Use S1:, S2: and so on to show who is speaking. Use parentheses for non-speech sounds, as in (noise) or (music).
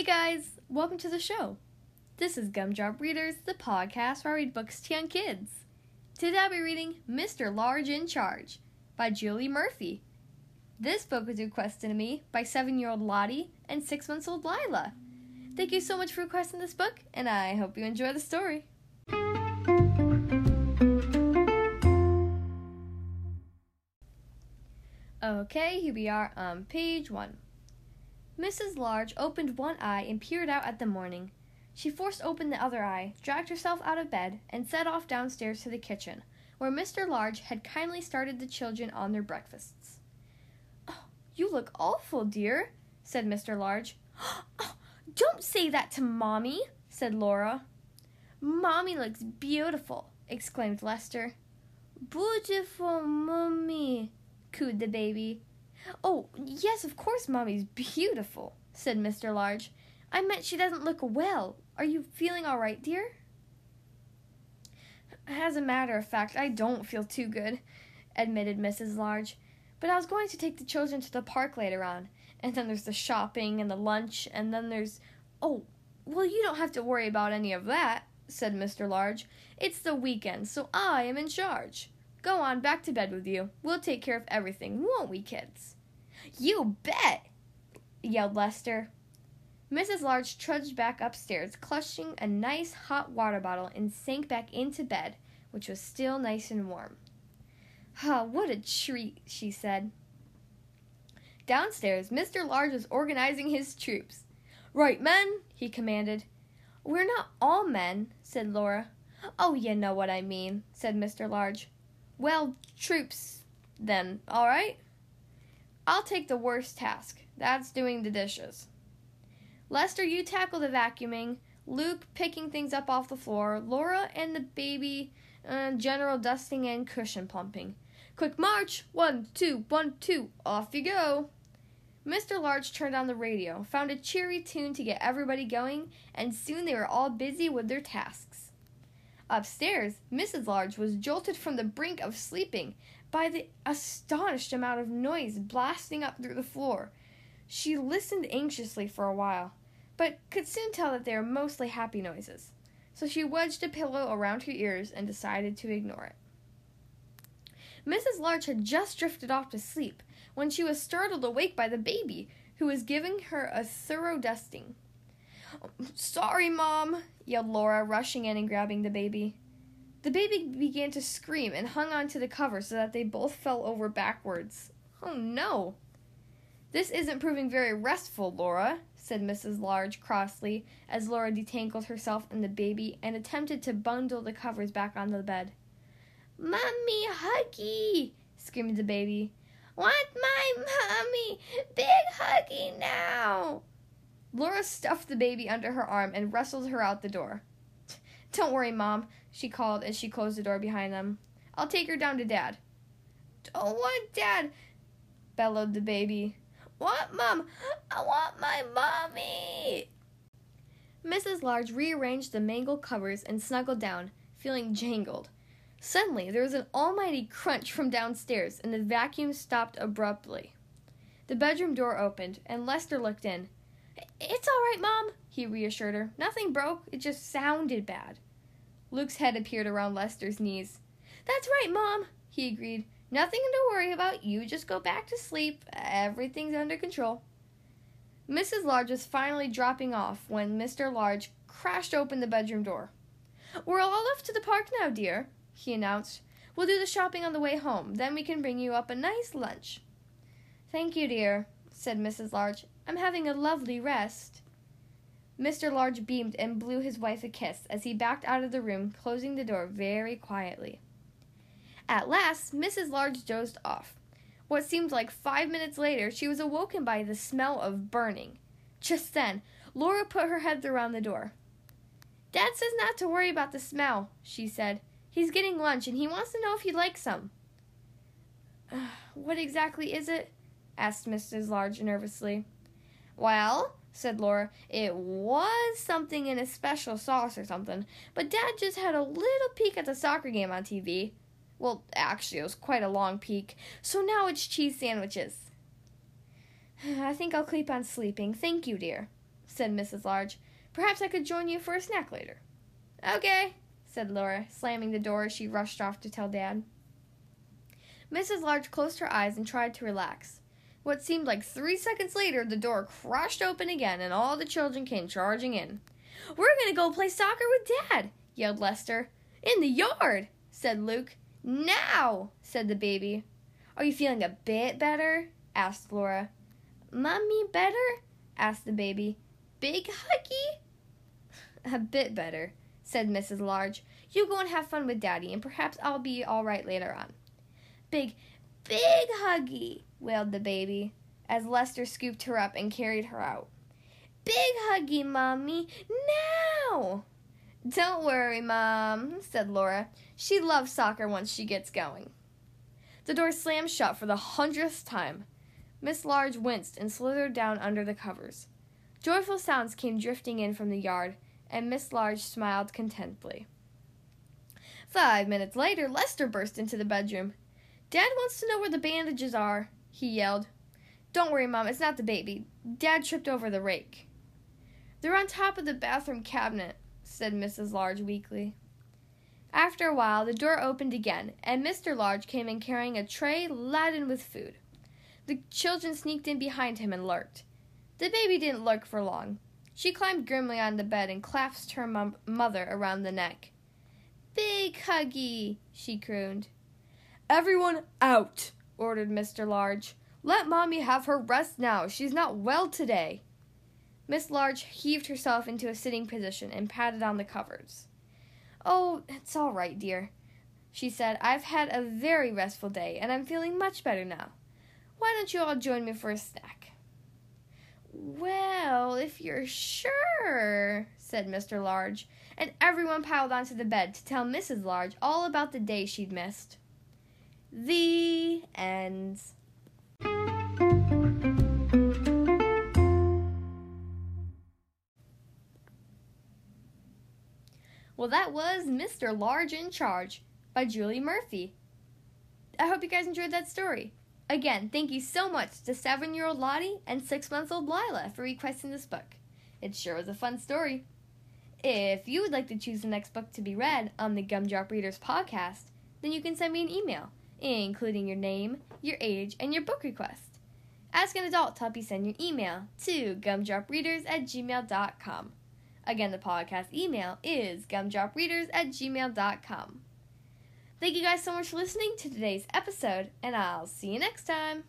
S1: Hey guys, welcome to the show. This is Gumdrop Readers, the podcast where I read books to young kids. Today I'll be reading Mr. Large in Charge by Julie Murphy. This book was requested to me by seven year old Lottie and six months old Lila. Thank you so much for requesting this book, and I hope you enjoy the story. Okay, here we are on page one. Mrs. Large opened one eye and peered out at the morning. She forced open the other eye, dragged herself out of bed, and set off downstairs to the kitchen, where Mr. Large had kindly started the children on their breakfasts. Oh, you look awful, dear, said Mr. Large. Oh, don't say that to Mommy, said Laura. Mommy looks beautiful, exclaimed Lester. Beautiful, Mommy, cooed the baby. Oh, yes, of course Mommy's beautiful, said Mr. Large. I meant she doesn't look well. Are you feeling all right, dear? As a matter of fact, I don't feel too good, admitted Mrs. Large. But I was going to take the children to the park later on, and then there's the shopping and the lunch, and then there's. Oh, well, you don't have to worry about any of that, said Mr. Large. It's the weekend, so I am in charge. Go on, back to bed with you. We'll take care of everything, won't we, kids? You bet! yelled Lester. Mrs. Large trudged back upstairs, clutching a nice hot water bottle, and sank back into bed, which was still nice and warm. Ah, what a treat, she said. Downstairs, Mr. Large was organizing his troops. Right, men, he commanded. We're not all men, said Laura. Oh, you know what I mean, said Mr. Large. Well, troops, then, all right? I'll take the worst task. That's doing the dishes. Lester, you tackle the vacuuming. Luke picking things up off the floor. Laura and the baby, uh, general dusting and cushion pumping. Quick march! One, two, one, two, off you go! Mr. Large turned on the radio, found a cheery tune to get everybody going, and soon they were all busy with their tasks. Upstairs, Mrs. Large was jolted from the brink of sleeping by the astonished amount of noise blasting up through the floor. She listened anxiously for a while, but could soon tell that they were mostly happy noises. So she wedged a pillow around her ears and decided to ignore it. Mrs. Large had just drifted off to sleep when she was startled awake by the baby, who was giving her a thorough dusting. Oh, sorry, Mom, yelled Laura, rushing in and grabbing the baby. The baby began to scream and hung onto the cover so that they both fell over backwards. Oh no! This isn't proving very restful, Laura, said Mrs. Large crossly as Laura detangled herself and the baby and attempted to bundle the covers back onto the bed. Mummy, huggy! screamed the baby. Want my mummy! Big huggy now! Laura stuffed the baby under her arm and wrestled her out the door. Don't worry, Mom, she called as she closed the door behind them. I'll take her down to Dad. Don't want Dad, bellowed the baby. Want Mom? I want my mommy! Mrs. Large rearranged the mangled covers and snuggled down, feeling jangled. Suddenly, there was an almighty crunch from downstairs, and the vacuum stopped abruptly. The bedroom door opened, and Lester looked in. It's all right, Mom, he reassured her. Nothing broke, it just sounded bad. Luke's head appeared around Lester's knees. That's right, Mom, he agreed. Nothing to worry about. You just go back to sleep. Everything's under control. Mrs. Large was finally dropping off when Mr. Large crashed open the bedroom door. We're all off to the park now, dear, he announced. We'll do the shopping on the way home. Then we can bring you up a nice lunch. Thank you, dear, said Mrs. Large. I'm having a lovely rest. Mr. Large beamed and blew his wife a kiss as he backed out of the room, closing the door very quietly. At last, Mrs. Large dozed off. What seemed like five minutes later, she was awoken by the smell of burning. Just then, Laura put her head around the door. Dad says not to worry about the smell, she said. He's getting lunch and he wants to know if you'd like some. What exactly is it? asked Mrs. Large nervously. Well, said Laura, it was something in a special sauce or something, but Dad just had a little peek at the soccer game on TV. Well, actually, it was quite a long peek, so now it's cheese sandwiches. (sighs) I think I'll keep on sleeping. Thank you, dear, said Mrs. Large. Perhaps I could join you for a snack later. Okay, said Laura, slamming the door as she rushed off to tell Dad. Mrs. Large closed her eyes and tried to relax. What seemed like three seconds later, the door crashed open again and all the children came charging in. We're going to go play soccer with Dad, yelled Lester. In the yard, said Luke. Now, said the baby. Are you feeling a bit better? asked Laura. Mummy better? asked the baby. Big huggy? a bit better, said Mrs. Large. You go and have fun with Daddy, and perhaps I'll be all right later on. Big, big huggy, wailed the baby, as Lester scooped her up and carried her out. Big huggy, Mommy, now! Don't worry, Mom, said Laura. She loves soccer once she gets going. The door slammed shut for the hundredth time. Miss Large winced and slithered down under the covers. Joyful sounds came drifting in from the yard, and Miss Large smiled contentedly. Five minutes later, Lester burst into the bedroom. Dad wants to know where the bandages are, he yelled. Don't worry, Mom, it's not the baby. Dad tripped over the rake. They're on top of the bathroom cabinet, said Mrs. Large weakly. After a while, the door opened again, and Mr. Large came in carrying a tray laden with food. The children sneaked in behind him and lurked. The baby didn't lurk for long. She climbed grimly on the bed and clasped her mom- mother around the neck. Big huggy, she crooned. Everyone out, ordered Mr. Large. Let Mommy have her rest now. She's not well today. Miss Large heaved herself into a sitting position and patted on the covers. Oh, it's all right, dear, she said. I've had a very restful day, and I'm feeling much better now. Why don't you all join me for a snack? Well, if you're sure, said Mr. Large, and everyone piled onto the bed to tell Mrs. Large all about the day she'd missed. The end. Well, that was Mr. Large in Charge by Julie Murphy. I hope you guys enjoyed that story. Again, thank you so much to seven year old Lottie and six month old Lila for requesting this book. It sure was a fun story. If you would like to choose the next book to be read on the Gumdrop Readers podcast, then you can send me an email including your name, your age, and your book request. Ask an adult to help you send your email to gumdropreaders at gmail.com. Again, the podcast email is gumdropreaders at gmail.com. Thank you guys so much for listening to today's episode, and I'll see you next time.